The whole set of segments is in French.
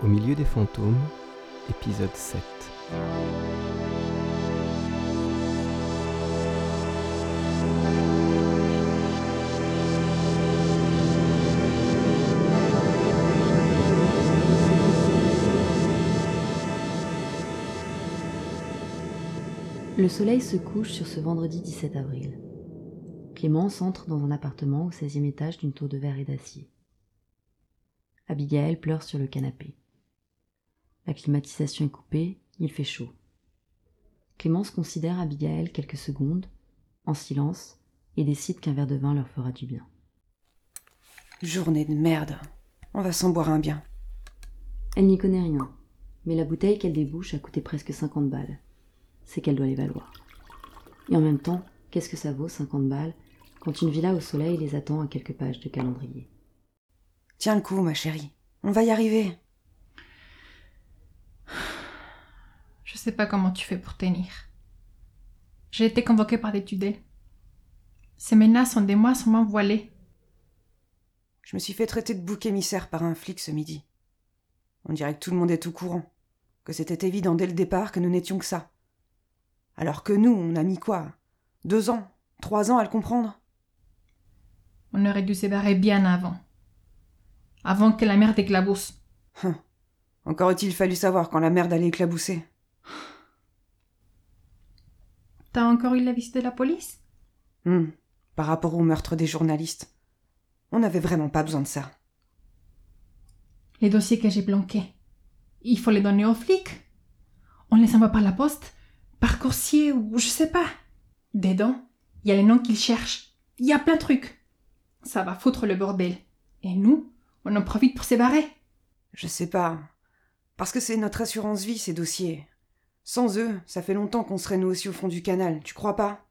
Au milieu des fantômes, épisode 7. Le soleil se couche sur ce vendredi 17 avril. Clémence entre dans un appartement au 16e étage d'une tour de verre et d'acier. Abigail pleure sur le canapé. La climatisation est coupée, il fait chaud. Clémence considère Abigail quelques secondes, en silence, et décide qu'un verre de vin leur fera du bien. Journée de merde. On va s'en boire un bien. Elle n'y connaît rien, mais la bouteille qu'elle débouche a coûté presque 50 balles. C'est qu'elle doit les valoir. Et en même temps, qu'est-ce que ça vaut 50 balles quand une villa au soleil les attend à quelques pages de calendrier? Tiens le coup, ma chérie. On va y arriver. Je sais pas comment tu fais pour tenir. J'ai été convoquée par des tudelles. Ces menaces sont des mois sûrement voilées. Je me suis fait traiter de bouc émissaire par un flic ce midi. On dirait que tout le monde est au courant, que c'était évident dès le départ que nous n'étions que ça. Alors que nous, on a mis quoi? Deux ans? Trois ans à le comprendre? On aurait dû se barrer bien avant. Avant que la merde éclabousse. Hum. Encore a-t-il fallu savoir quand la merde allait éclabousser. T'as encore eu la visite de la police? Hum, Par rapport au meurtre des journalistes. On n'avait vraiment pas besoin de ça. Les dossiers que j'ai planqués. Il faut les donner aux flics. On les envoie par la poste, par coursier ou je sais pas. Dedans, il y a les noms qu'ils cherchent. Il y a plein de trucs. Ça va foutre le bordel. Et nous, on en profite pour se barrer. Je sais pas. Parce que c'est notre assurance vie, ces dossiers. Sans eux, ça fait longtemps qu'on serait nous aussi au fond du canal, tu crois pas?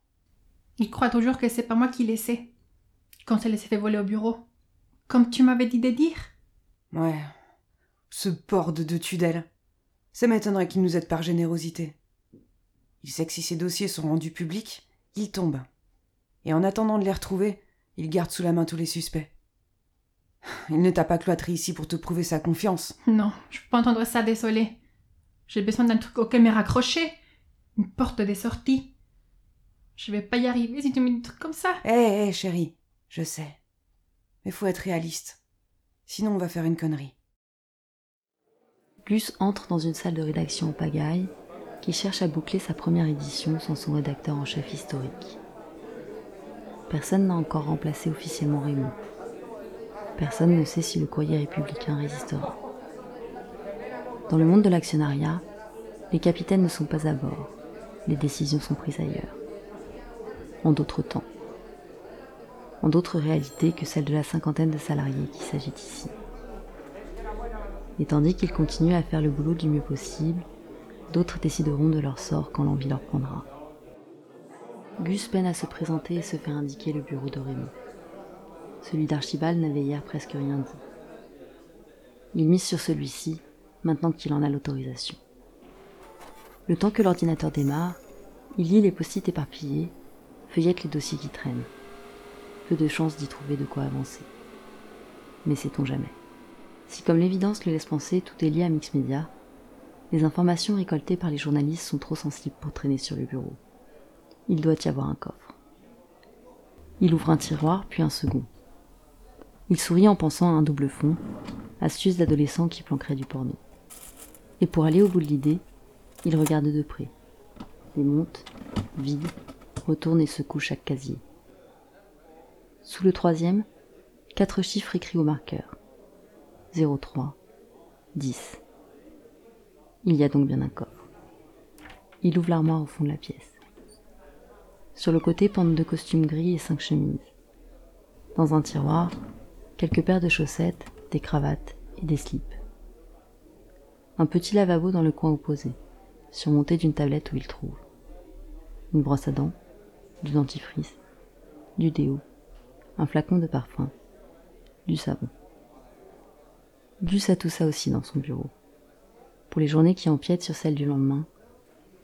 Il croit toujours que c'est pas moi qui l'ai sais. Quand elle s'est fait voler au bureau. Comme tu m'avais dit de dire. Ouais. Ce porc de deux tudelles. Ça m'étonnerait qu'il nous aide par générosité. Il sait que si ces dossiers sont rendus publics, il tombe. Et en attendant de les retrouver, il garde sous la main tous les suspects. Il ne t'a pas cloîtré ici pour te prouver sa confiance. Non, je peux pas entendre ça, désolé. J'ai besoin d'un truc auquel me raccrocher. Une porte des sorties. Je vais pas y arriver si tu me dis des trucs comme ça. Hé, hé, chérie, je sais. Mais faut être réaliste. Sinon, on va faire une connerie. Gus entre dans une salle de rédaction en pagaille qui cherche à boucler sa première édition sans son rédacteur en chef historique. Personne n'a encore remplacé officiellement Raymond. Personne ne sait si le courrier républicain résistera. Dans le monde de l'actionnariat, les capitaines ne sont pas à bord, les décisions sont prises ailleurs. En d'autres temps. En d'autres réalités que celle de la cinquantaine de salariés qui s'agitent ici. Et tandis qu'ils continuent à faire le boulot du mieux possible, d'autres décideront de leur sort quand l'envie leur prendra. Gus peine à se présenter et se faire indiquer le bureau de Raymond. Celui d'Archibald n'avait hier presque rien dit. Il mise sur celui-ci, maintenant qu'il en a l'autorisation. Le temps que l'ordinateur démarre, il lit les post-it éparpillés, feuillette les dossiers qui traînent. Peu de chance d'y trouver de quoi avancer. Mais sait-on jamais Si comme l'évidence le laisse penser, tout est lié à Mixmedia, les informations récoltées par les journalistes sont trop sensibles pour traîner sur le bureau. Il doit y avoir un coffre. Il ouvre un tiroir, puis un second. Il sourit en pensant à un double fond, astuce d'adolescent qui planquerait du porno. Et pour aller au bout de l'idée, il regarde de près. Démonte, vide, retourne et secoue chaque casier. Sous le troisième, quatre chiffres écrits au marqueur. 03, 10. Il y a donc bien un coffre. Il ouvre l'armoire au fond de la pièce. Sur le côté pendent deux costumes gris et cinq chemises. Dans un tiroir, quelques paires de chaussettes, des cravates et des slips. Un petit lavabo dans le coin opposé, surmonté d'une tablette où il trouve une brosse à dents, du dentifrice, du déo, un flacon de parfum, du savon. Gus a tout ça aussi dans son bureau. Pour les journées qui empiètent sur celles du lendemain,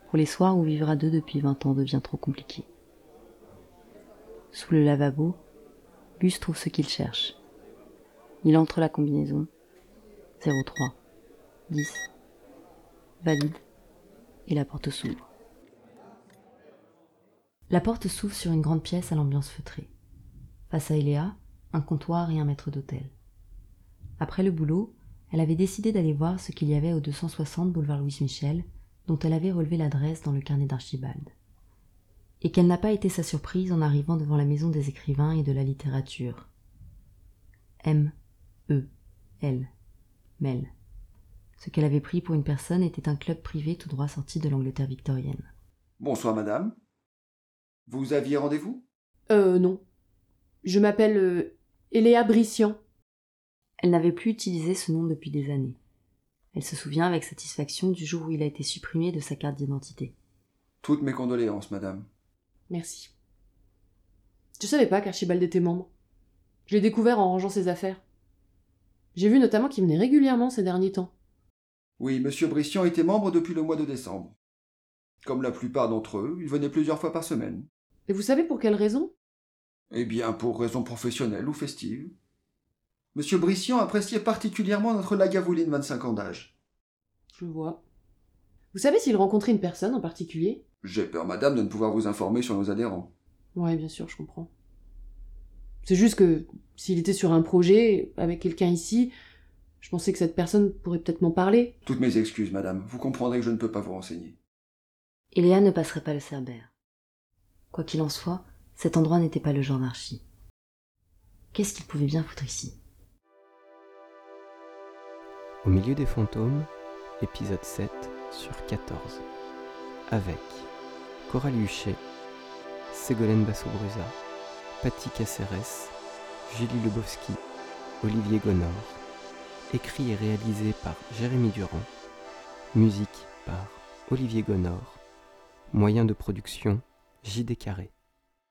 pour les soirs où vivre à deux depuis vingt ans devient trop compliqué. Sous le lavabo, Gus trouve ce qu'il cherche. Il entre la combinaison 03 10. Valide. Et la porte s'ouvre. La porte s'ouvre sur une grande pièce à l'ambiance feutrée. Face à Eléa, un comptoir et un maître d'hôtel. Après le boulot, elle avait décidé d'aller voir ce qu'il y avait au 260 boulevard Louis Michel, dont elle avait relevé l'adresse dans le carnet d'Archibald. Et quelle n'a pas été sa surprise en arrivant devant la maison des écrivains et de la littérature. M. E. L. Mel. Ce qu'elle avait pris pour une personne était un club privé tout droit sorti de l'Angleterre victorienne. Bonsoir, madame. Vous aviez rendez-vous? Euh, non. Je m'appelle euh, Eléa Brissian. Elle n'avait plus utilisé ce nom depuis des années. Elle se souvient avec satisfaction du jour où il a été supprimé de sa carte d'identité. Toutes mes condoléances, madame. Merci. Je savais pas qu'Archibald était membre. Je l'ai découvert en rangeant ses affaires. J'ai vu notamment qu'il venait régulièrement ces derniers temps. Oui, monsieur Brissian était membre depuis le mois de décembre. Comme la plupart d'entre eux, il venait plusieurs fois par semaine. Et vous savez pour quelle raison? Eh bien, pour raisons professionnelles ou festives. Monsieur Brissian appréciait particulièrement notre Lagavouline 25 ans d'âge. Je vois. Vous savez s'il rencontrait une personne en particulier? J'ai peur, madame, de ne pouvoir vous informer sur nos adhérents. Ouais, bien sûr, je comprends. C'est juste que s'il était sur un projet avec quelqu'un ici, je pensais que cette personne pourrait peut-être m'en parler. Toutes mes excuses, madame. Vous comprendrez que je ne peux pas vous renseigner. Eléa ne passerait pas le cerbère. Quoi qu'il en soit, cet endroit n'était pas le genre d'archi. Qu'est-ce qu'il pouvait bien foutre ici? Au milieu des fantômes, épisode 7 sur 14. Avec Coralie Huchet, Ségolène Basso-Brusa, Patti Caceres, Julie Lebowski, Olivier Gonor. Écrit et réalisé par Jérémy Durand. Musique par Olivier Gonor. Moyen de production JD Carré.